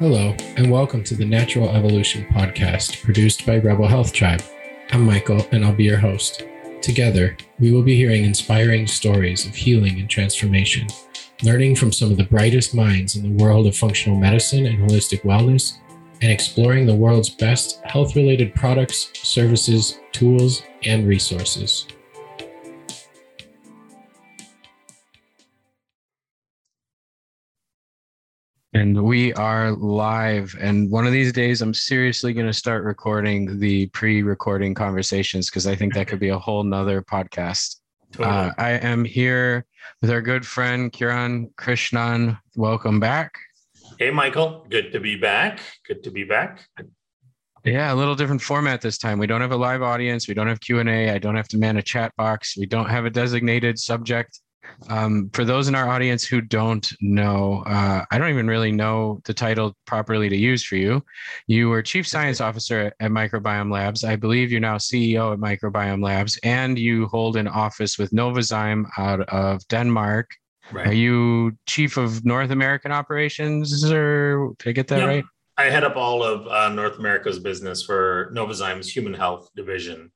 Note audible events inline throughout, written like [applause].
Hello, and welcome to the Natural Evolution podcast produced by Rebel Health Tribe. I'm Michael, and I'll be your host. Together, we will be hearing inspiring stories of healing and transformation, learning from some of the brightest minds in the world of functional medicine and holistic wellness, and exploring the world's best health related products, services, tools, and resources. Are live. And one of these days, I'm seriously going to start recording the pre recording conversations because I think that could be a whole nother podcast. Totally. Uh, I am here with our good friend Kiran Krishnan. Welcome back. Hey, Michael. Good to be back. Good to be back. Yeah, a little different format this time. We don't have a live audience. We don't have Q and A. I don't have to man a chat box. We don't have a designated subject. Um, for those in our audience who don't know, uh, I don't even really know the title properly to use for you. You were Chief Science Officer at Microbiome Labs. I believe you're now CEO at Microbiome Labs, and you hold an office with Novozyme out of Denmark. Right. Are you Chief of North American Operations, or did I get that yep. right? I head up all of uh, North America's business for Novozyme's Human Health Division.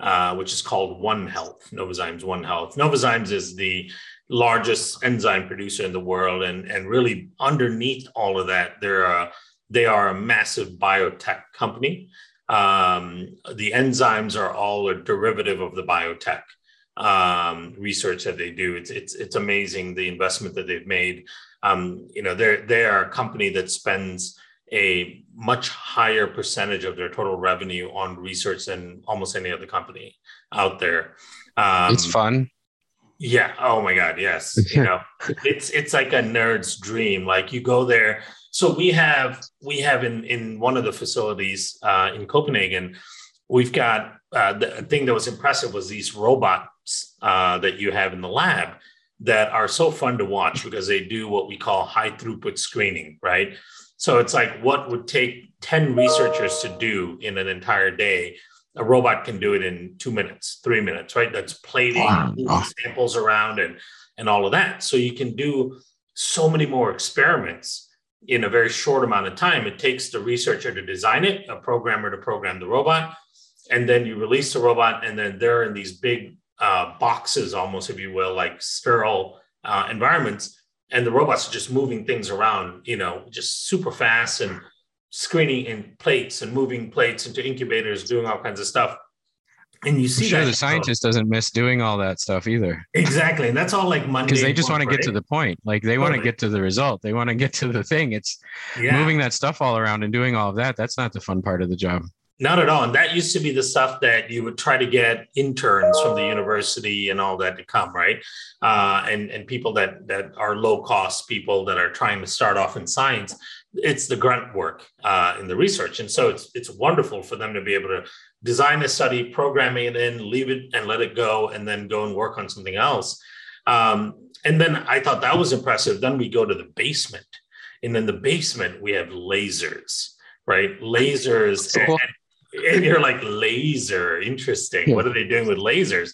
Uh, which is called One Health, Novozymes One Health. Novozymes is the largest enzyme producer in the world, and, and really underneath all of that, they're a, they are a massive biotech company. Um, the enzymes are all a derivative of the biotech um, research that they do. It's, it's, it's amazing the investment that they've made. Um, you know, they're, they are a company that spends a much higher percentage of their total revenue on research than almost any other company out there. Um, it's fun. Yeah. Oh my God. Yes. you [laughs] know, it's it's like a nerd's dream. Like you go there. So we have we have in in one of the facilities uh, in Copenhagen, we've got uh, the thing that was impressive was these robots uh, that you have in the lab that are so fun to watch because they do what we call high throughput screening, right? So it's like what would take 10 researchers to do in an entire day. A robot can do it in two minutes, three minutes, right? That's plating wow. samples around and, and all of that. So you can do so many more experiments in a very short amount of time. It takes the researcher to design it, a programmer to program the robot, and then you release the robot, and then they're in these big uh, boxes, almost, if you will, like sterile uh, environments and the robots are just moving things around, you know, just super fast and screening in plates and moving plates into incubators, doing all kinds of stuff. And you see, I'm sure, that, the scientist doesn't miss doing all that stuff either. Exactly, and that's all like Monday because they just want to get to the point. Like they totally. want to get to the result. They want to get to the thing. It's yeah. moving that stuff all around and doing all of that. That's not the fun part of the job. Not at all. And that used to be the stuff that you would try to get interns from the university and all that to come, right? Uh, and and people that that are low cost people that are trying to start off in science. It's the grunt work uh, in the research, and so it's it's wonderful for them to be able to design a study, programming it in, leave it and let it go, and then go and work on something else. Um, and then I thought that was impressive. Then we go to the basement, and in the basement we have lasers right? Lasers. Cool and you're like laser interesting. Yeah. what are they doing with lasers?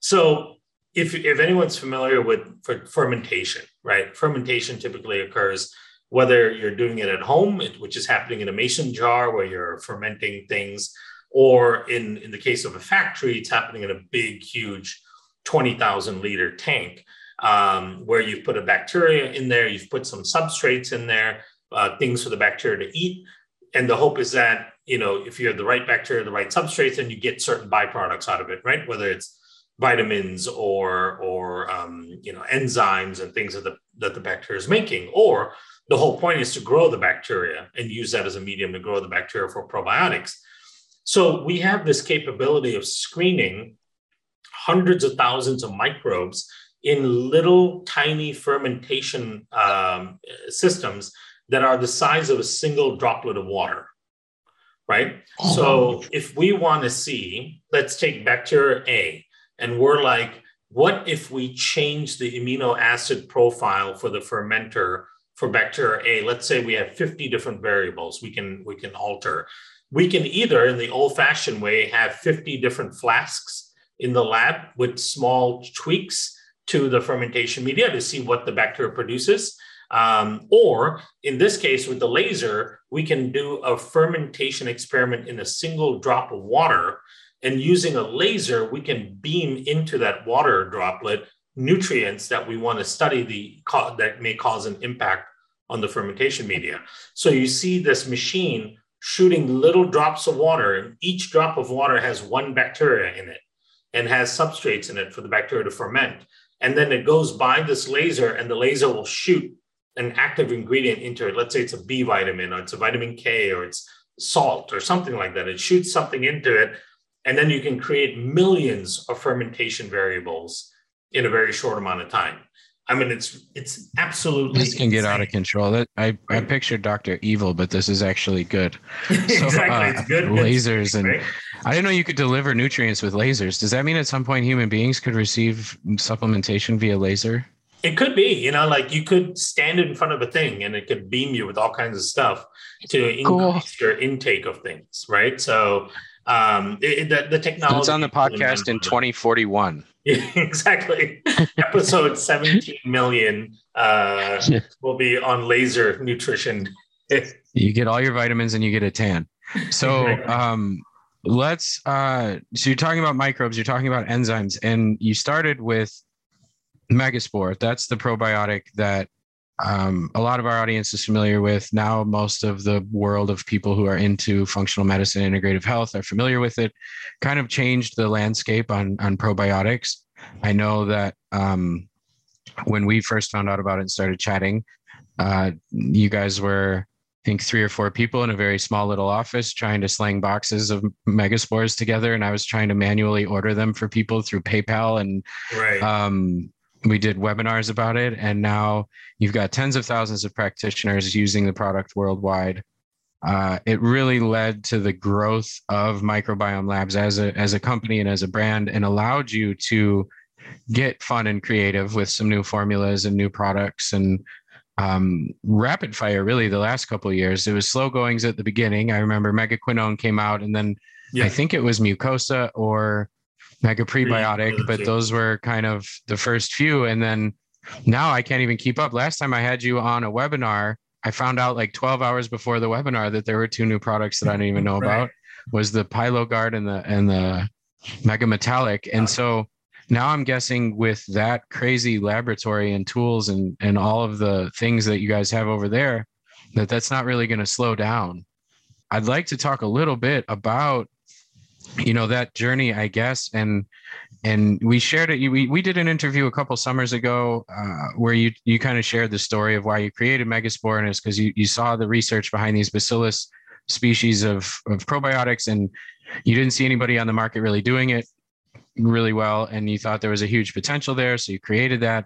So if if anyone's familiar with fermentation right? Fermentation typically occurs whether you're doing it at home which is happening in a mason jar where you're fermenting things or in in the case of a factory it's happening in a big huge 20000 liter tank um, where you've put a bacteria in there you've put some substrates in there uh, things for the bacteria to eat. And the hope is that you know, if you have the right bacteria, the right substrates, then you get certain byproducts out of it, right? Whether it's vitamins or or um, you know enzymes and things that the that the bacteria is making, or the whole point is to grow the bacteria and use that as a medium to grow the bacteria for probiotics. So we have this capability of screening hundreds of thousands of microbes in little tiny fermentation um, systems that are the size of a single droplet of water right? So if we want to see, let's take bacteria A, and we're like, what if we change the amino acid profile for the fermenter for bacteria A? Let's say we have 50 different variables we can we can alter. We can either, in the old-fashioned way, have 50 different flasks in the lab with small tweaks to the fermentation media to see what the bacteria produces. Um, or in this case, with the laser, we can do a fermentation experiment in a single drop of water. And using a laser, we can beam into that water droplet nutrients that we want to study the that may cause an impact on the fermentation media. So you see this machine shooting little drops of water, and each drop of water has one bacteria in it and has substrates in it for the bacteria to ferment. And then it goes by this laser, and the laser will shoot an active ingredient into it. Let's say it's a B vitamin, or it's a vitamin K, or it's salt, or something like that. It shoots something into it, and then you can create millions of fermentation variables in a very short amount of time. I mean, it's it's absolutely this can get out of control. That I I pictured Doctor Evil, but this is actually good. [laughs] So, exactly, uh, it's good. Lasers and right? I didn't know you could deliver nutrients with lasers. Does that mean at some point human beings could receive supplementation via laser? It could be, you know, like you could stand in front of a thing and it could beam you with all kinds of stuff to increase cool. your intake of things, right? So um it, the, the technology it's on the podcast in 2041 [laughs] exactly. [laughs] Episode 17 million uh, will be on laser nutrition. [laughs] you get all your vitamins and you get a tan. So um, let's uh, so you're talking about microbes, you're talking about enzymes, and you started with Megaspore. That's the probiotic that um, a lot of our audience is familiar with. Now, most of the world of people who are into functional medicine, integrative health are familiar with it. Kind of changed the landscape on on probiotics. I know that um, when we first found out about it and started chatting, uh, you guys were, I think, three or four people in a very small little office trying to slang boxes of megaspores together, and I was trying to manually order them for people through PayPal and. Right. Um, we did webinars about it and now you've got tens of thousands of practitioners using the product worldwide. Uh, it really led to the growth of microbiome labs as a as a company and as a brand and allowed you to get fun and creative with some new formulas and new products and um, rapid fire really the last couple of years. It was slow goings at the beginning. I remember megaquinone came out and then yeah. i think it was mucosa or mega prebiotic, but those were kind of the first few. And then now I can't even keep up. Last time I had you on a webinar, I found out like 12 hours before the webinar that there were two new products that I didn't even know [laughs] right. about was the Pyloguard and the and the Mega Metallic. And so now I'm guessing with that crazy laboratory and tools and and all of the things that you guys have over there that that's not really going to slow down. I'd like to talk a little bit about you know that journey i guess and and we shared it we, we did an interview a couple summers ago uh, where you you kind of shared the story of why you created megaspore and it's because you, you saw the research behind these bacillus species of, of probiotics and you didn't see anybody on the market really doing it really well and you thought there was a huge potential there so you created that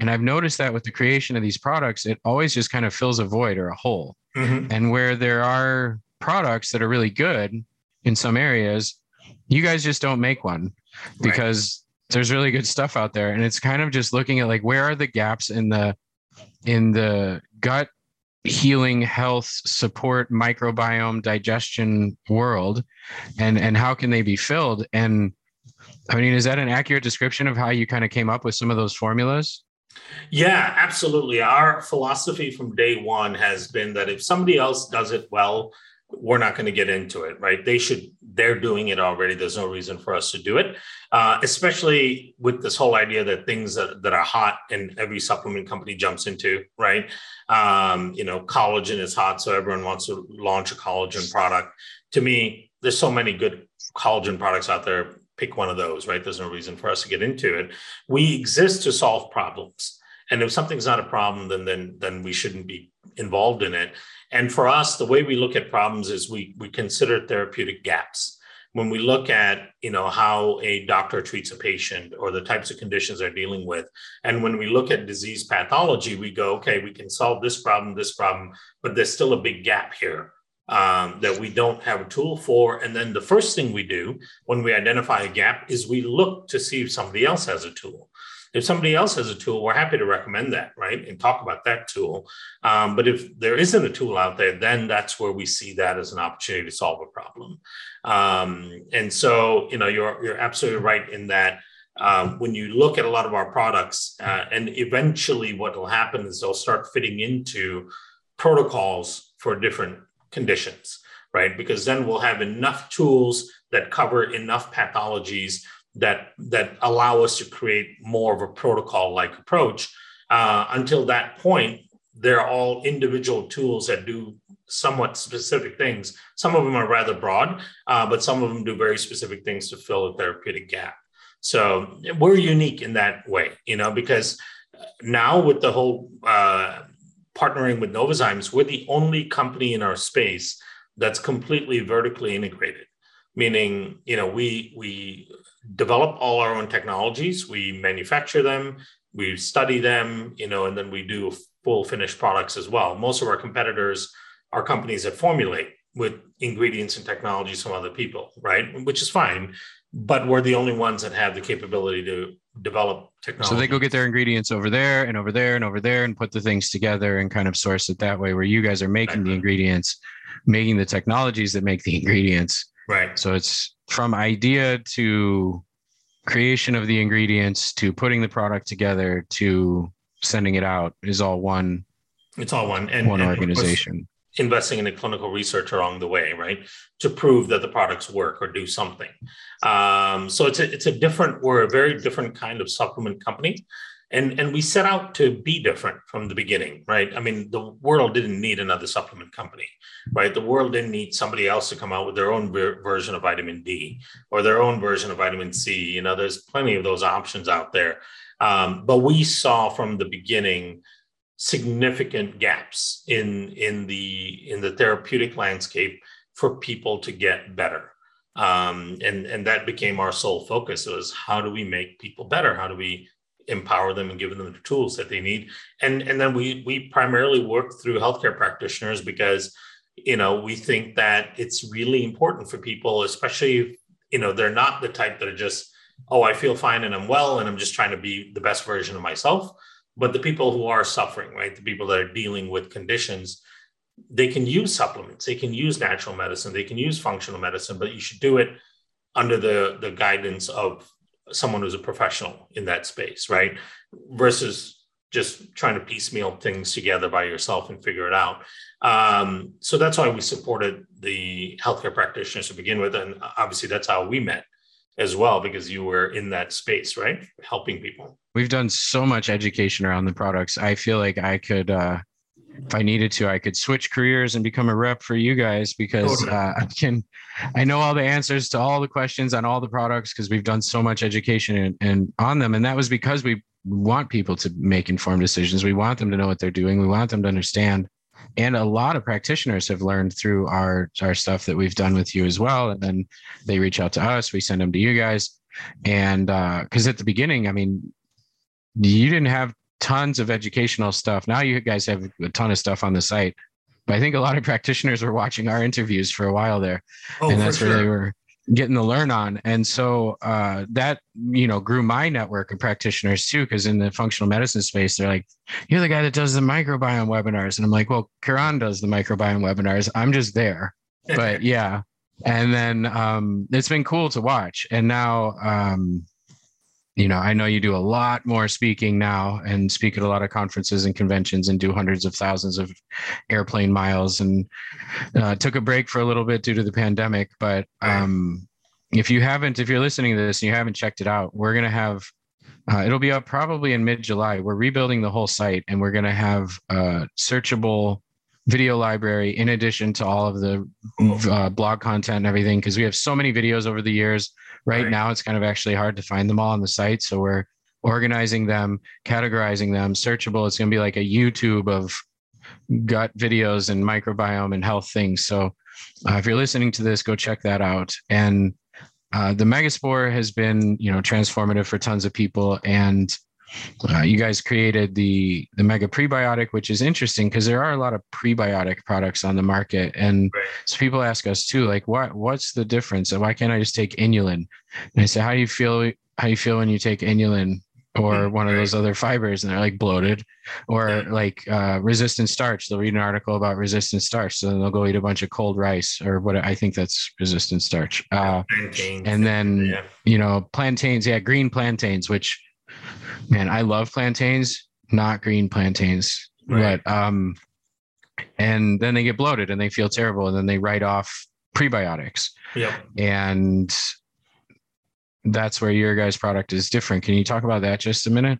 and i've noticed that with the creation of these products it always just kind of fills a void or a hole mm-hmm. and where there are products that are really good in some areas you guys just don't make one because right. there's really good stuff out there. And it's kind of just looking at like where are the gaps in the in the gut healing health support microbiome digestion world? And and how can they be filled? And i mean is that an accurate description of how you kind of came up with some of those formulas? Yeah absolutely. Our philosophy from day one has been that if somebody else does it well we're not going to get into it, right? They should, they're doing it already. There's no reason for us to do it, uh, especially with this whole idea that things that, that are hot and every supplement company jumps into, right? Um, you know, collagen is hot, so everyone wants to launch a collagen product. To me, there's so many good collagen products out there. Pick one of those, right? There's no reason for us to get into it. We exist to solve problems. And if something's not a problem, then then then we shouldn't be involved in it. And for us, the way we look at problems is we we consider therapeutic gaps. When we look at you know how a doctor treats a patient or the types of conditions they're dealing with, and when we look at disease pathology, we go, okay, we can solve this problem, this problem, but there's still a big gap here um, that we don't have a tool for. And then the first thing we do when we identify a gap is we look to see if somebody else has a tool. If somebody else has a tool, we're happy to recommend that, right? And talk about that tool. Um, but if there isn't a tool out there, then that's where we see that as an opportunity to solve a problem. Um, and so, you know, you're you're absolutely right in that um, when you look at a lot of our products, uh, and eventually what will happen is they'll start fitting into protocols for different conditions, right? Because then we'll have enough tools that cover enough pathologies that that allow us to create more of a protocol-like approach. Uh, until that point, they're all individual tools that do somewhat specific things. Some of them are rather broad, uh, but some of them do very specific things to fill a therapeutic gap. So we're unique in that way, you know, because now with the whole uh, partnering with Novozymes, we're the only company in our space that's completely vertically integrated. Meaning, you know, we we develop all our own technologies, we manufacture them, we study them, you know, and then we do full finished products as well. Most of our competitors are companies that formulate with ingredients and technologies from other people, right? Which is fine but we're the only ones that have the capability to develop technology. So they go get their ingredients over there and over there and over there and put the things together and kind of source it that way, where you guys are making the ingredients, making the technologies that make the ingredients. Right. So it's from idea to creation of the ingredients to putting the product together to sending it out is all one. It's all one and one and organization investing in the clinical research along the way, right, to prove that the products work or do something. Um, so it's a, it's a different, we're a very different kind of supplement company. And, and we set out to be different from the beginning, right? I mean, the world didn't need another supplement company, right? The world didn't need somebody else to come out with their own ver- version of vitamin D or their own version of vitamin C. You know, there's plenty of those options out there. Um, but we saw from the beginning significant gaps in in the in the therapeutic landscape for people to get better um, and and that became our sole focus was how do we make people better how do we empower them and give them the tools that they need. And and then we we primarily work through healthcare practitioners because you know we think that it's really important for people especially you know they're not the type that are just oh i feel fine and i'm well and i'm just trying to be the best version of myself. But the people who are suffering, right, the people that are dealing with conditions, they can use supplements, they can use natural medicine, they can use functional medicine, but you should do it under the, the guidance of someone who's a professional in that space, right? Versus just trying to piecemeal things together by yourself and figure it out. Um, so that's why we supported the healthcare practitioners to begin with. And obviously, that's how we met as well because you were in that space, right? Helping people. We've done so much education around the products. I feel like I could, uh, if I needed to, I could switch careers and become a rep for you guys because uh, I can, I know all the answers to all the questions on all the products because we've done so much education and, and on them. And that was because we want people to make informed decisions. We want them to know what they're doing. We want them to understand and a lot of practitioners have learned through our our stuff that we've done with you as well and then they reach out to us we send them to you guys and because uh, at the beginning i mean you didn't have tons of educational stuff now you guys have a ton of stuff on the site but i think a lot of [laughs] practitioners were watching our interviews for a while there oh, and that's where sure. they were getting to learn on. And so uh, that, you know, grew my network of practitioners too, because in the functional medicine space, they're like, you're the guy that does the microbiome webinars. And I'm like, well, Kiran does the microbiome webinars. I'm just there. But [laughs] yeah. And then um, it's been cool to watch. And now, um, you know, I know you do a lot more speaking now and speak at a lot of conferences and conventions and do hundreds of thousands of airplane miles and uh, took a break for a little bit due to the pandemic. But um, if you haven't, if you're listening to this and you haven't checked it out, we're going to have, uh, it'll be up probably in mid July. We're rebuilding the whole site and we're going to have a searchable video library in addition to all of the uh, blog content and everything because we have so many videos over the years right, right. now it's kind of actually hard to find them all on the site so we're organizing them categorizing them searchable. It's going to be like a youtube of gut videos and microbiome and health things. So uh, if you're listening to this go check that out. And uh, the megaspore has been you know transformative for tons of people and uh, you guys created the the mega prebiotic which is interesting because there are a lot of prebiotic products on the market. And right. so people ask us too like what what's the difference? And why can't i just take inulin? And i say how do you feel how do you feel when you take inulin or mm, one of those other fibers? And they're like bloated or like uh, resistant starch. They'll read an article about resistant starch so they'll go eat a bunch of cold rice or what i think that's resistant starch. Uh, and then yeah. you know plantains yeah green plantains which man i love plantains not green plantains right. but um and then they get bloated and they feel terrible and then they write off prebiotics yeah and that's where your guys' product is different. Can you talk about that just a minute?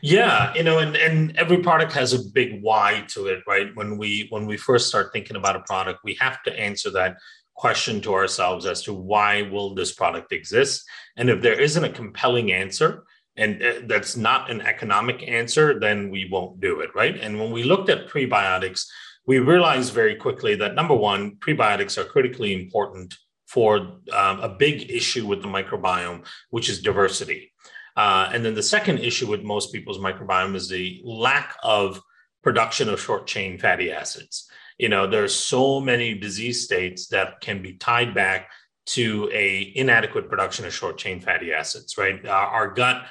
Yeah, you know, and and every product has a big why to it, right? When we when we first start thinking about a product, we have to answer that question to ourselves as to why will this product exist? And if there isn't a compelling answer, and uh, that's not an economic answer, then we won't do it, right? And when we looked at prebiotics, we realized very quickly that number one, prebiotics are critically important for um, a big issue with the microbiome, which is diversity. Uh, and then the second issue with most people's microbiome is the lack of production of short chain fatty acids. You know, there's so many disease states that can be tied back to a inadequate production of short chain fatty acids, right? Uh, our gut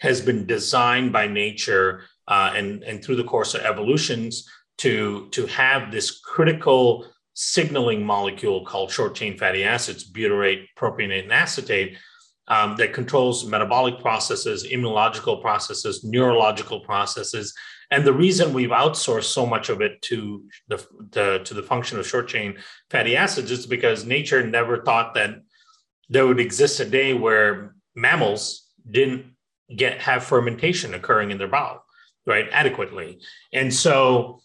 has been designed by nature uh, and, and through the course of evolutions to, to have this critical signaling molecule called short chain fatty acids, butyrate, propionate, and acetate, um, that controls metabolic processes, immunological processes, neurological processes. And the reason we've outsourced so much of it to the, the, to the function of short chain fatty acids is because nature never thought that there would exist a day where mammals didn't get have fermentation occurring in their bowel, right, adequately. And so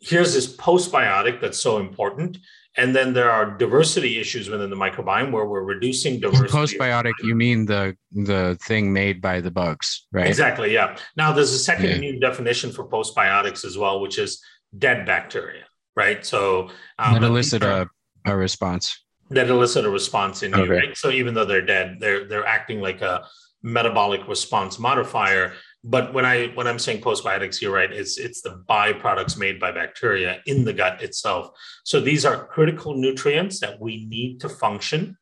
here's this postbiotic that's so important. And then there are diversity issues within the microbiome where we're reducing diversity. Postbiotic, you mean the the thing made by the bugs, right? Exactly. Yeah. Now there's a second yeah. new definition for postbiotics as well, which is dead bacteria, right? So um, that elicit a, a response. That elicit a response in okay. you, right? So even though they're dead, they're they're acting like a metabolic response modifier but when I when I'm saying postbiotics, you're right. It's it's the byproducts made by bacteria in the gut itself. So these are critical nutrients that we need to function,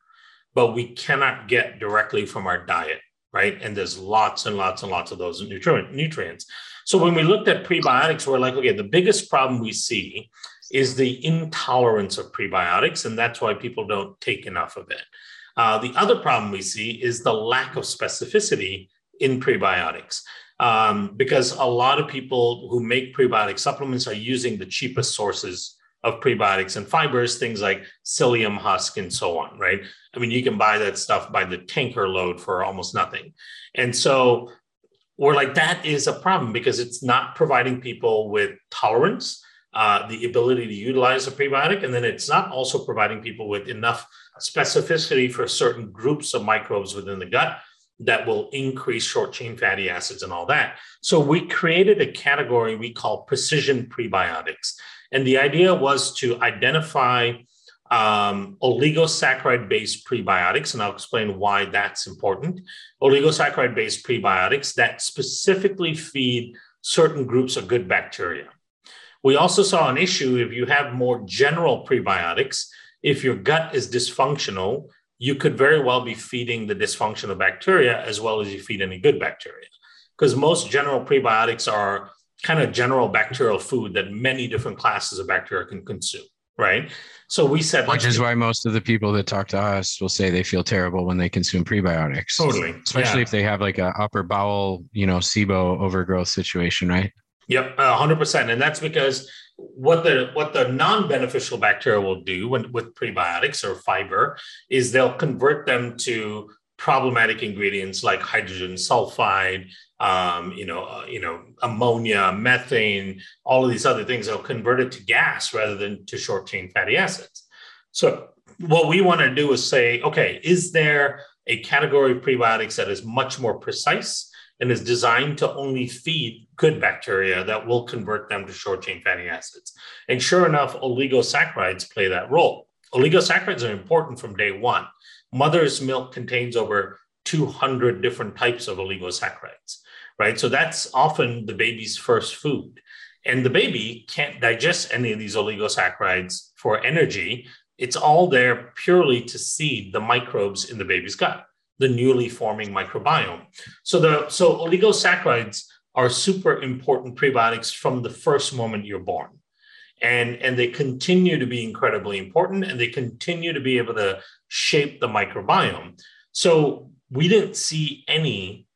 but we cannot get directly from our diet, right? And there's lots and lots and lots of those nutrient nutrients. So when we looked at prebiotics, we're like, okay, the biggest problem we see is the intolerance of prebiotics, and that's why people don't take enough of it. Uh, the other problem we see is the lack of specificity in prebiotics um, because a lot of people who make prebiotic supplements are using the cheapest sources of prebiotics and fibers, things like psyllium husk and so on, right? I mean, you can buy that stuff by the tanker load for almost nothing. And so we're like, that is a problem because it's not providing people with tolerance, uh, the ability to utilize a prebiotic, and then it's not also providing people with enough specificity for certain groups of microbes within the gut that will increase short chain fatty acids and all that. So we created a category we call precision prebiotics. And the idea was to identify um, oligosaccharide based prebiotics, and I'll explain why that's important. Oligosaccharide based prebiotics that specifically feed certain groups of good bacteria. We also saw an issue if you have more general prebiotics, if your gut is dysfunctional, you could very well be feeding the dysfunctional bacteria as well as you feed any good bacteria. Because most general prebiotics are kind of general bacterial food that many different classes of bacteria can consume, right? So we said, which is why most of the people that talk to us will say they feel terrible when they consume prebiotics. Totally, especially yeah. if they have like a upper bowel, you know, SIBO overgrowth situation, right? Yep, hundred percent, and that's because what the what the non-beneficial bacteria will do when, with prebiotics or fiber is they'll convert them to problematic ingredients like hydrogen sulfide, um, you know, uh, you know, ammonia, methane, all of these other things. They'll convert it to gas rather than to short chain fatty acids. So what we want to do is say, okay, is there a category of prebiotics that is much more precise and is designed to only feed good bacteria that will convert them to short chain fatty acids. And sure enough, oligosaccharides play that role. Oligosaccharides are important from day one. Mother's milk contains over 200 different types of oligosaccharides, right? So that's often the baby's first food. And the baby can't digest any of these oligosaccharides for energy. It's all there purely to seed the microbes in the baby's gut. The newly forming microbiome. So the so oligosaccharides are super important prebiotics from the first moment you're born. And, and they continue to be incredibly important and they continue to be able to shape the microbiome. So we didn't see any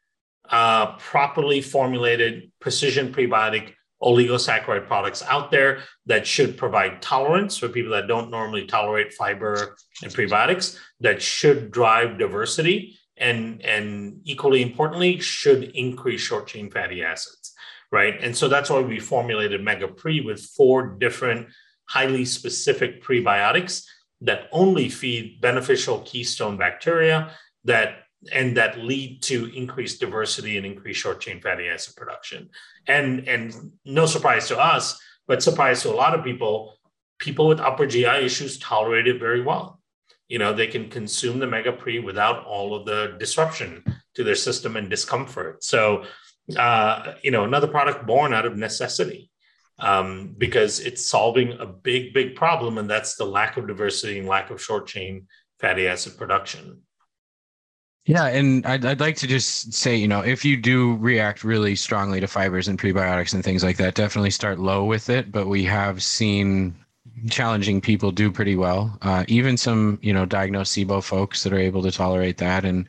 uh, properly formulated precision prebiotic oligosaccharide products out there that should provide tolerance for people that don't normally tolerate fiber and prebiotics, that should drive diversity, and, and equally importantly, should increase short chain fatty acids, right? And so that's why we formulated Mega Pre with four different highly specific prebiotics that only feed beneficial keystone bacteria that and that lead to increased diversity and increased short chain fatty acid production. And and no surprise to us, but surprise to a lot of people, people with upper GI issues tolerate it very well. You know, they can consume the Mega Pre without all of the disruption to their system and discomfort. So, uh, you know, another product born out of necessity um, because it's solving a big, big problem, and that's the lack of diversity and lack of short chain fatty acid production. Yeah, and I'd, I'd like to just say, you know, if you do react really strongly to fibers and prebiotics and things like that, definitely start low with it. But we have seen challenging people do pretty well. Uh, even some, you know, diagnosed SIBO folks that are able to tolerate that. And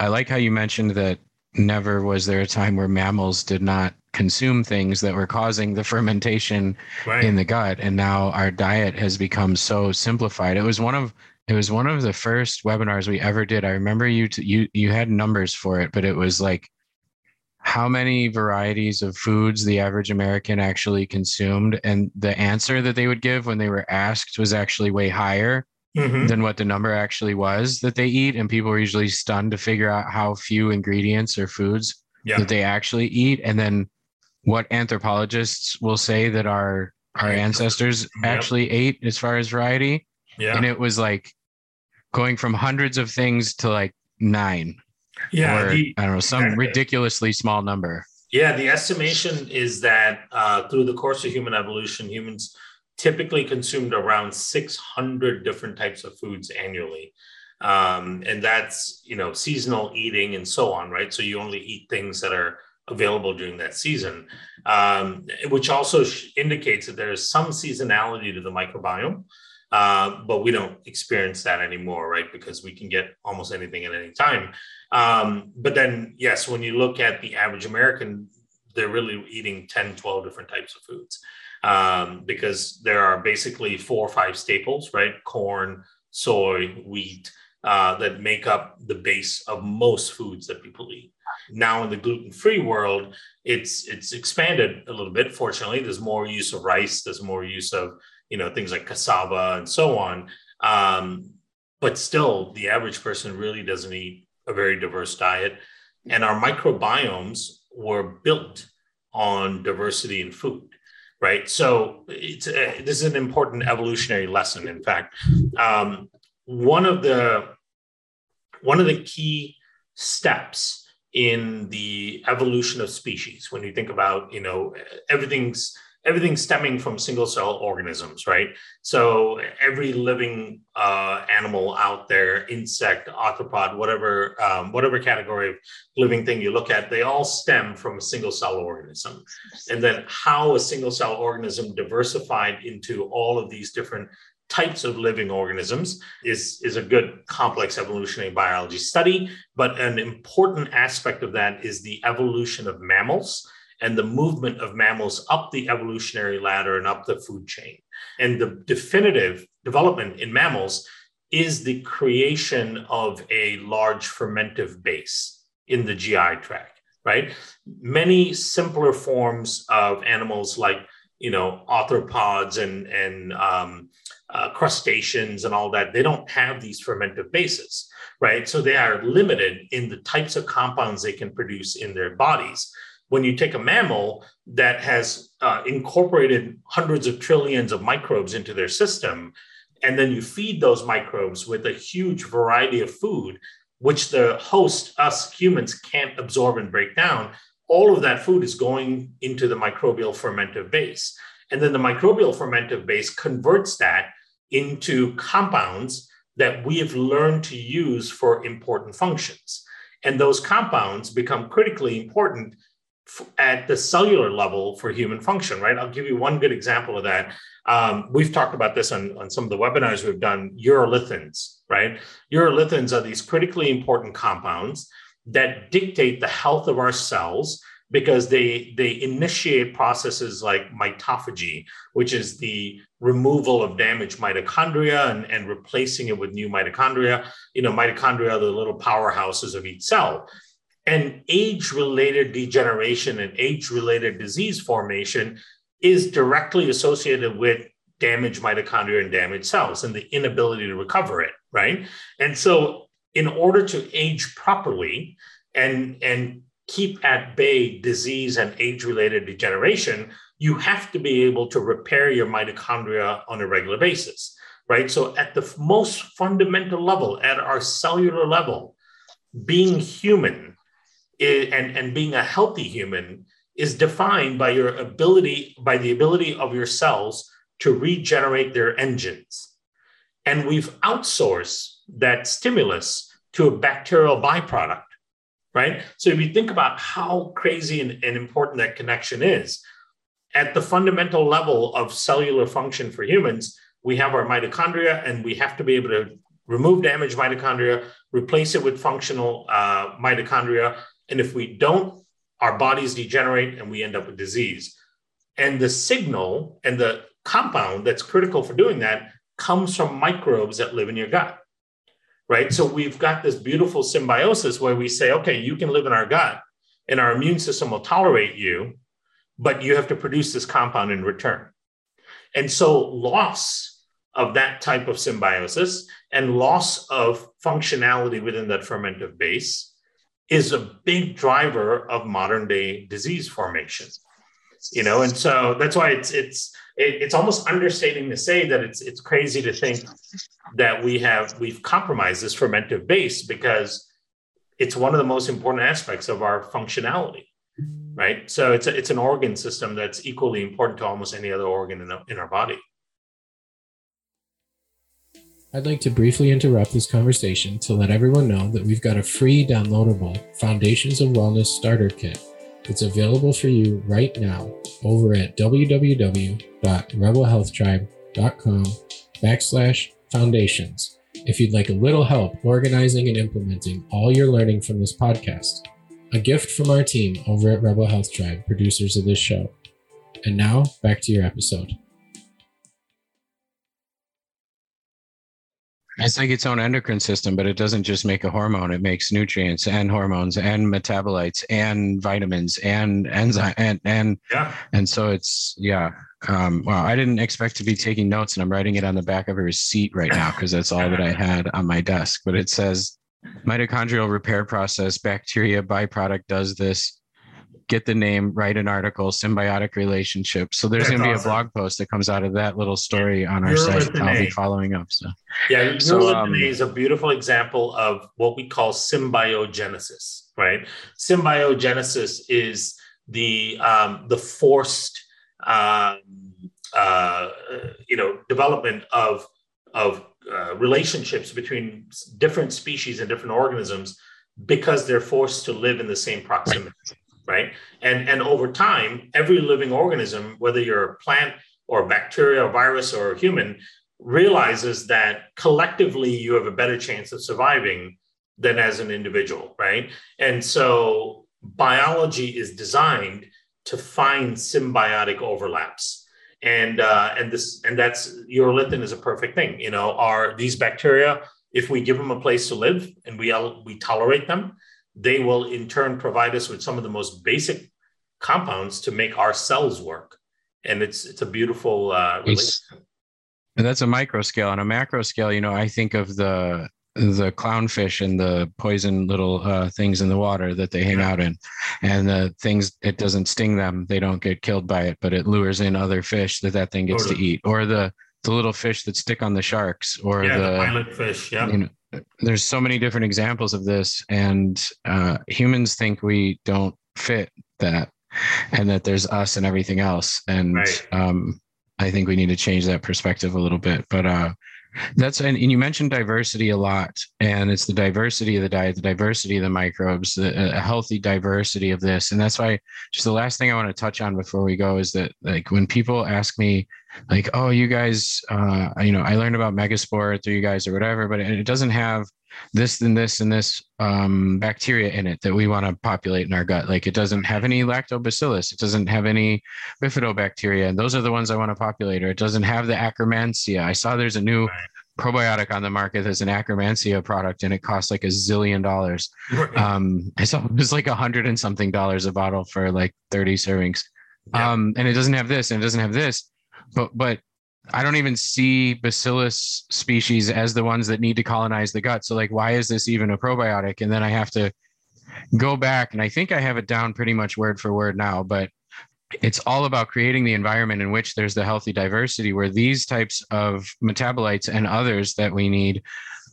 I like how you mentioned that never was there a time where mammals did not consume things that were causing the [laughs] fermentation right. in the gut. And now our diet has become so simplified. It was one of it was one of the first webinars we ever did. I remember you t- you you had numbers for it, but it was like how many varieties of foods the average American actually consumed, and the answer that they would give when they were asked was actually way higher mm-hmm. than what the number actually was that they eat, and people were usually stunned to figure out how few ingredients or foods yeah. that they actually eat, and then what anthropologists will say that our our ancestors yep. actually ate as far as variety. Yeah. And it was like going from hundreds of things to like nine. Yeah. Or, the, I don't know, some ridiculously small number. Yeah. The estimation is that uh, through the course of human evolution, humans typically consumed around 600 different types of foods annually. Um, and that's, you know, seasonal eating and so on, right? So you only eat things that are available during that season, um, which also indicates that there is some seasonality to the microbiome. Uh, but we don't experience that anymore, right? Because we can get almost anything at any time. Um, but then, yes, when you look at the average American, they're really eating 10, 12 different types of foods um, because there are basically four or five staples, right? Corn, soy, wheat, uh, that make up the base of most foods that people eat. Now in the gluten-free world, it's it's expanded a little bit. Fortunately, there's more use of rice. There's more use of you know things like cassava and so on. Um, but still the average person really doesn't eat a very diverse diet. And our microbiomes were built on diversity in food right? So it's a, this is an important evolutionary lesson in fact. Um, one of the one of the key steps in the evolution of species when you think about you know everything's everything stemming from single cell organisms, right? So every living uh, animal out there, insect, arthropod, whatever, um, whatever category of living thing you look at, they all stem from a single cell organism. And then how a single cell organism diversified into all of these different types of living organisms is, is a good complex evolutionary biology study. But an important aspect of that is the evolution of mammals and the movement of mammals up the evolutionary ladder and up the food chain. And the definitive development in mammals is the creation of a large fermentive base in the GI tract, right? Many simpler forms of animals like, you know, arthropods and, and um, uh, crustaceans and all that, they don't have these fermentive bases, right? So they are limited in the types of compounds they can produce in their bodies when you take a mammal that has uh, incorporated hundreds of trillions of microbes into their system, and then you feed those microbes with a huge variety of food, which the host, us humans, can't absorb and break down, all of that food is going into the microbial fermentive base. And then the microbial fermentive base converts that into compounds that we have learned to use for important functions. And those compounds become critically important at the cellular level for human function, right? I'll give you one good example of that. Um, we've talked about this on, on some of the webinars we've done, urolithins, right? Urolithins are these critically important compounds that dictate the health of our cells because they they initiate processes like mitophagy, which is the removal of damaged mitochondria and, and replacing it with new mitochondria. You know, mitochondria are the little powerhouses of each cell. And age-related degeneration and age-related disease formation is directly associated with damaged mitochondria and damaged cells and the inability to recover it, right? And so in order to age properly and, and keep at bay disease and age related degeneration, you have to be able to repair your mitochondria on a regular basis, right? So, at the most fundamental level, at our cellular level, being human and, and being a healthy human is defined by your ability, by the ability of your cells to regenerate their engines. And we've outsourced that stimulus to a bacterial byproduct right? So if you think about how crazy and, and important that connection is, at the fundamental level of cellular function for humans, we have our mitochondria and we have to be able to remove damaged mitochondria, replace it with functional uh, mitochondria. And if we don't, our bodies degenerate and we end up with disease. And the signal and the compound that's critical for doing that comes from microbes that live in your gut right? So we've got this beautiful symbiosis where we say, okay, you can live in our gut and our immune system will tolerate you, but you have to produce this compound in return. And so loss of that type of symbiosis and loss of functionality within that fermentive base is a big driver of modern day disease formation you know? And so that's why it's it's it's almost understating to say that it's it's crazy to think that we have we've compromised this fermentive base because it's one of the most important aspects of our functionality right? So it's a, it's an organ system that's equally important to almost any other organ in, in our body I'd like to briefly interrupt this conversation to let everyone know that we've got a free downloadable Foundations of Wellness starter kit it's available for you right now over at www.rebelhealthtribe.com backslash foundations if you'd like a little help organizing and implementing all you're learning from this podcast. A gift from our team over at Rebel Health Tribe, producers of this show. And now, back to your episode. It's like its own endocrine system, but it doesn't just make a hormone. It makes nutrients and hormones and metabolites and vitamins and enzyme and and yeah. And so it's yeah. Um, wow, I didn't expect to be taking notes, and I'm writing it on the back of a receipt right now because that's all that I had on my desk. But it says mitochondrial repair process, bacteria byproduct does this get the name, write an article, symbiotic relationship. So there's going to be a blog post that comes out of that little story on our site. I'll be following up. So yeah, so, um, is a beautiful example of what we call symbiogenesis, right? Symbiogenesis is the um, the forced um, uh, you know development of of uh, relationships between different species and different organisms because they're forced to live in the same proximity right? And and over time, every living organism, whether you're a plant or bacteria or virus or human, realizes that collectively you have a better chance of surviving than as an individual, right? And so biology is designed to find symbiotic overlaps. And uh, and this and that's urolithin is a perfect thing. You know, are these bacteria, if we give them a place to live and we we tolerate them, they will in turn provide us with some of the most basic compounds to make our cells work. And it's it's a beautiful uh, And that's a micro scale. On a macro scale, you know, I think of the the clownfish and the poison little uh, things in the water that they hang out in, and the things it doesn't sting them. They don't get killed by it, but it lures in other fish that that thing gets totally. to eat, or the the little fish that stick on the sharks, or yeah, the, the pilot fish. Yeah, you know, there's so many different examples of this and uh, humans think we don't fit that and that there's us and everything else and right. um, i think we need to change that perspective a little bit but uh, That's and, and you mentioned diversity a lot, and it's the diversity of the diet, the diversity of the microbes, the, a healthy diversity of this, and that's why. Just the last thing I want to touch on before we go is that like when people ask me, like, oh, you guys, uh, you know, I learned about Megaspore through you guys or whatever, but it doesn't have this and this and this um, bacteria in it that we want to populate in our gut. Like it doesn't have any lactobacillus, it doesn't have any bifidobacteria, and those are the ones I want to populate. Or it doesn't have the Akkermansia. I saw there's a new probiotic on the market that's an Akkermansia product, and it costs like a zillion dollars. Um, I saw it was like a hundred and something dollars a bottle for like thirty servings. Yeah. Um, and it doesn't have this, and it doesn't have this, but but I don't even see bacillus species as the ones that need to colonize the gut. So like, why is this even a probiotic? And then I have to go back, and I think I have it down pretty much word for word now, but it's all about creating the environment in which there's the healthy diversity where these types of metabolites and others that we need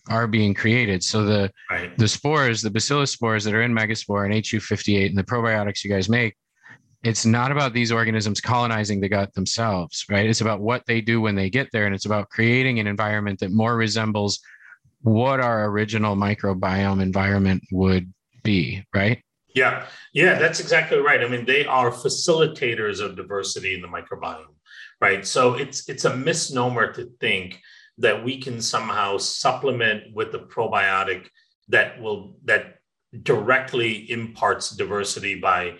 are being created. So the right. the spores, the bacillus spores that are in Megaspore and HU58 and the probiotics you guys make, it's not about these organisms colonizing the gut themselves, right? It's about what they do when they get there. And it's about creating an environment that more resembles what our original microbiome environment would be, right? Yeah, yeah, that's exactly right. I mean, they are facilitators of diversity in the microbiome, right? So it's it's a misnomer to think that we can somehow supplement with a probiotic that will that directly imparts diversity by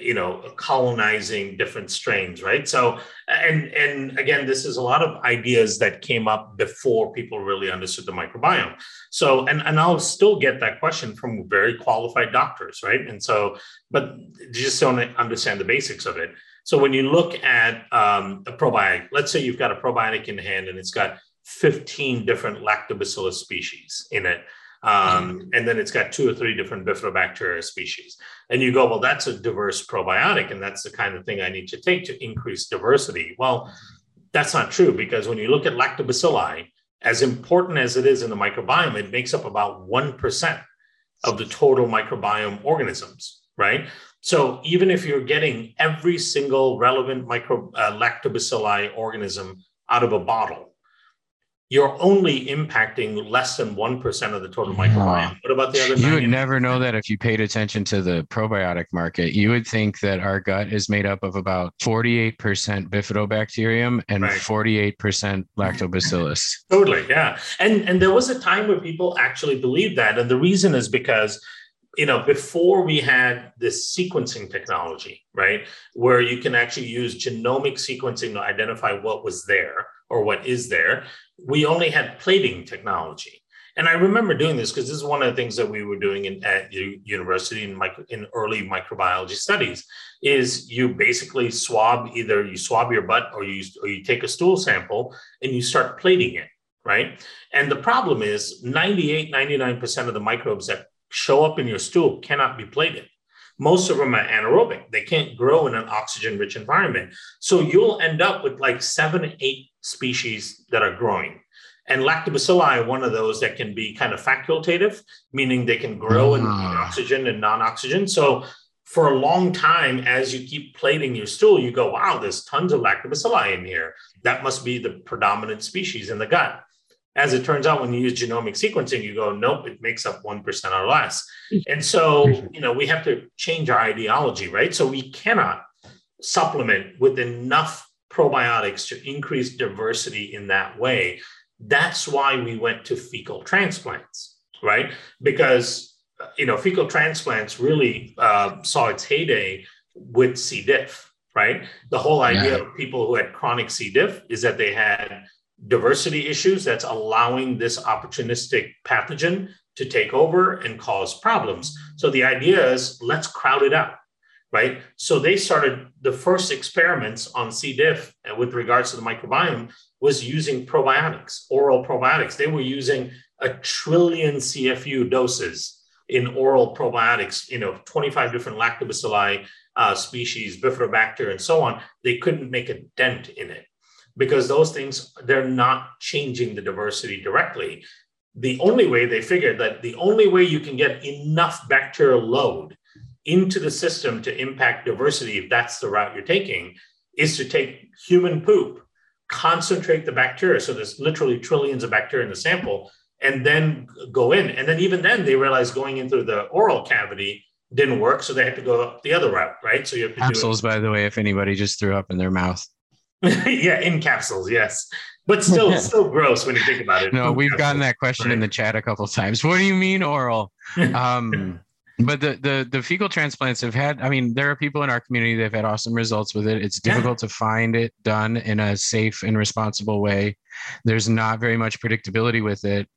you know colonizing different strains right? So and and again this is a lot of ideas that came up before people really understood the microbiome. So and and i'll still get that question from very qualified doctors right? And so but just don't understand the basics of it. So when you look at um, a probiotic let's say you've got a probiotic in hand and it's got 15 different lactobacillus species in it um, and then it's got two or three different bifidobacteria species. And you go, well, that's a diverse probiotic, and that's the kind of thing I need to take to increase diversity. Well, that's not true because when you look at lactobacilli, as important as it is in the microbiome, it makes up about 1% of the total microbiome organisms, right? So even if you're getting every single relevant micro uh, lactobacilli organism out of a bottle, you're only impacting less than 1% of the total microbiome. What about the other? You would never know that if you paid attention to the probiotic market. You would think that our gut is made up of about 48% bifidobacterium and right. 48% lactobacillus. [laughs] totally, yeah. And and there was a time where people actually believed that and the reason is because you know, before we had this sequencing technology, right, where you can actually use genomic sequencing to identify what was there or what is there, we only had plating technology. And I remember doing this because this is one of the things that we were doing in, at university in, micro, in early microbiology studies is you basically swab either you swab your butt or you, or you take a stool sample and you start plating it, right? And the problem is 98, 99% of the microbes that show up in your stool cannot be plated. Most of them are anaerobic. They can't grow in an oxygen rich environment. So you'll end up with like seven, eight species that are growing. And lactobacilli are one of those that can be kind of facultative, meaning they can grow in ah. oxygen and non oxygen. So for a long time, as you keep plating your stool, you go, wow, there's tons of lactobacilli in here. That must be the predominant species in the gut. As it turns out, when you use genomic sequencing, you go, nope, it makes up 1% or less. And so, you know, we have to change our ideology, right? So we cannot supplement with enough probiotics to increase diversity in that way. That's why we went to fecal transplants, right? Because, you know, fecal transplants really uh, saw its heyday with C. diff, right? The whole idea yeah. of people who had chronic C. diff is that they had diversity issues that's allowing this opportunistic pathogen to take over and cause problems. So the idea is let's crowd it out, right? So they started the first experiments on C. diff uh, with regards to the microbiome was using probiotics, oral probiotics. They were using a trillion CFU doses in oral probiotics, you know, 25 different lactobacilli uh, species, bifidobacter, and so on. They couldn't make a dent in it because those things they're not changing the diversity directly the only way they figured that the only way you can get enough bacterial load into the system to impact diversity if that's the route you're taking is to take human poop concentrate the bacteria. So there's literally trillions of bacteria in the sample, and then go in. And then even then, they realized going into the oral cavity didn't work, so they had to go the other route, right? So you have to capsules, by the way, if anybody just threw up in their mouth. [laughs] yeah, in capsules, yes. But still, [laughs] still gross when you think about it. No, we've capsules, gotten that question right? in the chat a couple times. What do you mean oral? [laughs] Um, but the the the fecal transplants have had i mean there are people in our community that have had awesome results with it it's difficult yeah. to find it done in a safe and responsible way there's not very much predictability with it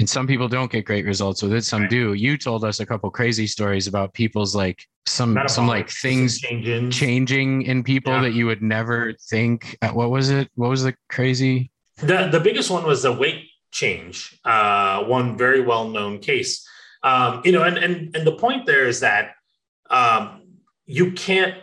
and some people don't get great results with it some right. do. You told us a couple crazy stories about people's like some Metabolic some like things changing, changing in people yeah. that you would never think uh, what was it? What was the crazy? The the biggest one was the weight change uh one very well known case. Um, you know, and and and the point there is that um, you can't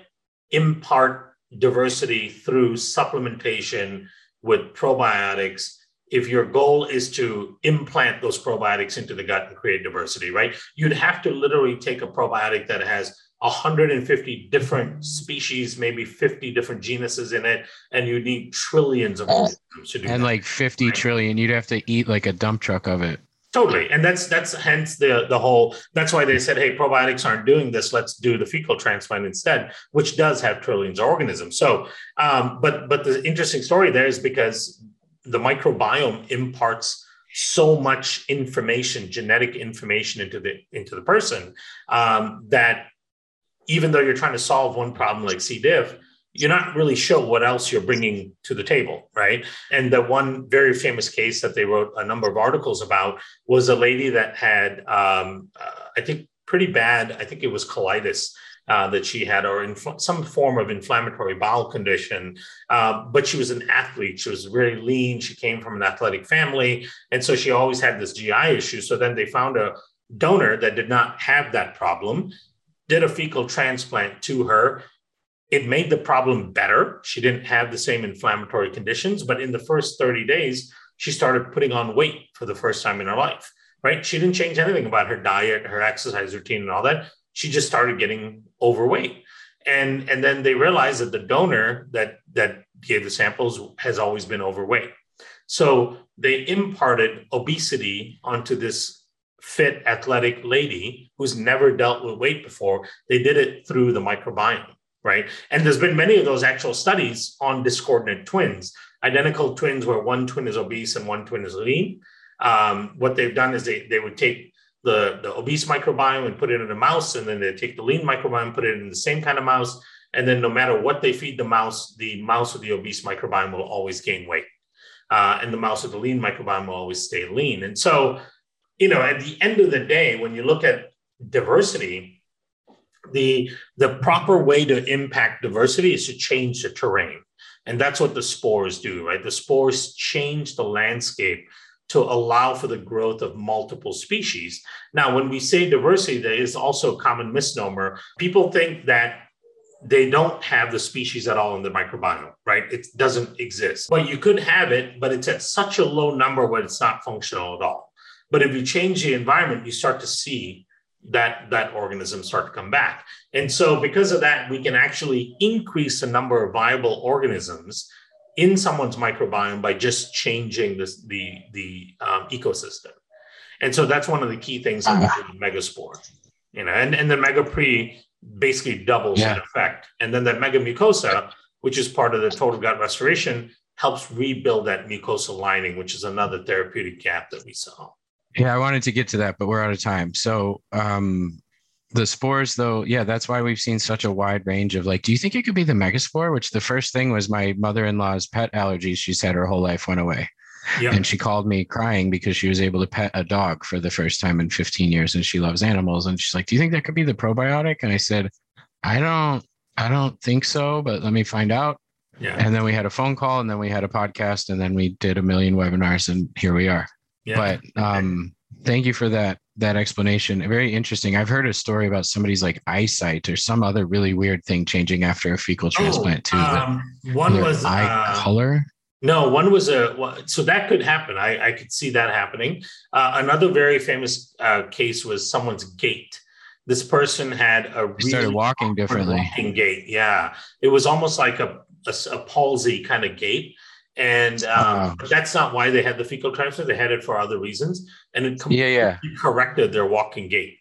impart diversity through supplementation with probiotics if your goal is to implant those probiotics into the gut and create diversity, right? You'd have to literally take a probiotic that has 150 different species, maybe 50 different genuses in it, and you need trillions of organisms to do And that. like 50 right? trillion, you'd have to eat like a dump truck of it. Totally. And that's that's hence the the whole that's why they said, hey, probiotics aren't doing this. Let's do the fecal transplant instead, which does have trillions of organisms. So um, but but the interesting story there is because the microbiome imparts so much information, genetic information into the into the person um, that even though you're trying to solve one problem like C. diff, you're not really sure what else you're bringing to the table, right? And the one very famous case that they wrote a number of articles about was a lady that had, um, uh, I think, pretty bad. I think it was colitis. Uh, that she had, or inf- some form of inflammatory bowel condition. Uh, but she was an athlete. She was very lean. She came from an athletic family. And so she always had this GI issue. So then they found a donor that did not have that problem, did a fecal transplant to her, it made the problem better. She didn't have the same inflammatory conditions, but in the first 30 days, she started putting on weight for the first time in her life, right? She didn't change anything about her diet, her exercise routine, and all that. She just started getting overweight. And, and then they realized that the donor that, that gave the samples has always been overweight. So they imparted obesity onto this fit athletic lady who's never dealt with weight before. They did it through the microbiome right? And there's been many of those actual studies on discordant twins, identical twins where one twin is obese and one twin is lean. Um, what they've done is they, they would take the, the obese microbiome and put it in a mouse, and then they take the lean microbiome, put it in the same kind of mouse. And then no matter what they feed the mouse, the mouse with the obese microbiome will always gain weight. Uh, and the mouse with the lean microbiome will always stay lean. And so, you know, at the end of the day, when you look at diversity, the the proper way to impact diversity is to change the terrain and that's what the spores do right the spores change the landscape to allow for the growth of multiple species now when we say diversity there is also a common misnomer people think that they don't have the species at all in the microbiome, right? It doesn't exist. But you could have it, but it's at such a low number where it's not functional at all. But if you change the environment, you start to see that that organism start to come back and so because of that we can actually increase the number of viable organisms in someone's microbiome by just changing this the the um, ecosystem and so that's one of the key things in uh-huh. megaspore you know and, and the megapre basically doubles yeah. effect and then that mega mucosa which is part of the total gut restoration helps rebuild that mucosal lining which is another therapeutic gap that we saw yeah, I wanted to get to that, but we're out of time. So um, the spores, though, yeah, that's why we've seen such a wide range of like. Do you think it could be the megaspore? Which the first thing was my mother-in-law's pet allergies. She's had her whole life went away. Yeah. And she called me crying because she was able to pet a dog for the first time in 15 years and she loves animals. And she's like, Do you think that could be the probiotic? And I said, I don't, I don't think so, but let me find out. Yeah. And then we had a phone call and then we had a podcast and then we did a million webinars and here we are. Yeah. But um, thank you for that that explanation. Very interesting. I've heard a story about somebody's like eyesight or some other really weird thing changing after a fecal oh, transplant too. Um, one was eye uh, color. No, one was a so that could happen. I, I could see that happening. Uh, another very famous uh, case was someone's gait. This person had a really started walking differently. Walking gait, yeah. It was almost like a, a, a palsy kind of gait And um, uh, that's not why they had the fecal transfer. They had it for other reasons, and it completely yeah, yeah. corrected their walking gait,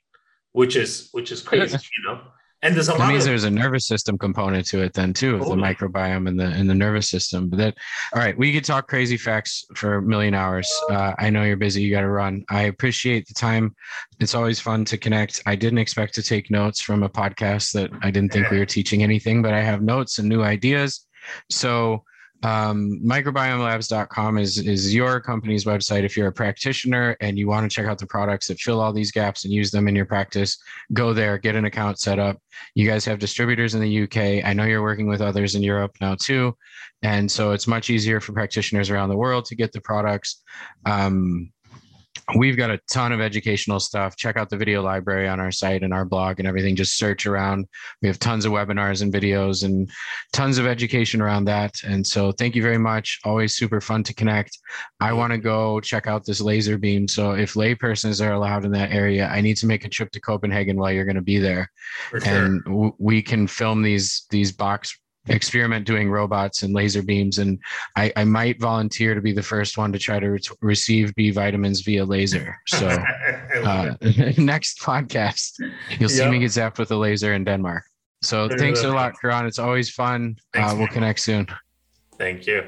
which is which is crazy, you know. And there's a that lot means of, there's a nervous system component to it then too, of the microbiome and the and the nervous system. But that, all right, we could talk crazy facts for a million hours. Uh, I know you're busy, you got to run. I appreciate the time. It's always fun to connect. I didn't expect to take notes from a podcast that I didn't think we were teaching anything, but I have notes and new ideas. So um, microbiomelabs.com is is your company's website. If you're a practitioner and you want to check out the products that fill all these gaps and use them in your practice go there get an account set up. You guys have distributors in the uk i know you're working with others in europe now too. And so it's much easier for practitioners around the world to get the products. Um, we've got a ton of educational stuff. Check out the video library on our site and our blog and everything. Just search around. We have tons of webinars and videos and tons of education around that. And so thank you very much. Always super fun to connect. I want to go check out this laser beam. So if laypersons are allowed in that area, I need to make a trip to Copenhagen while you're going to be there. Sure. And w- we can film these these box experiment doing robots and laser beams. And I, I might volunteer to be the first one to try to re- receive b vitamins via laser. So [laughs] uh, [laughs] next podcast you'll see yep. me get zapped with a laser in denmark. So thanks a lot Kiran. It's always fun. Thanks, uh, we'll connect soon. Thank you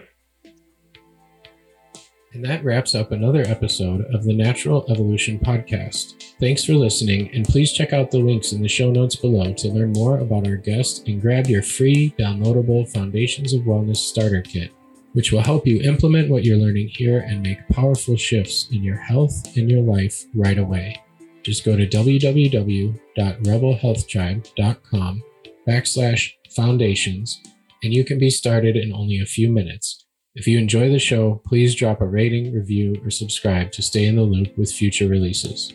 and that wraps up another episode of the Natural Evolution Podcast. Thanks for listening, and please check out the links in the show notes below to learn more about our guest and grab your free downloadable Foundations of Wellness Starter Kit, which will help you implement what you're learning here and make powerful shifts in your health and your life right away. Just go to www.rebelhealthtribe.com backslash foundations, and you can be started in only a few minutes. If you enjoy the show, please drop a rating, review, or subscribe to stay in the loop with future releases.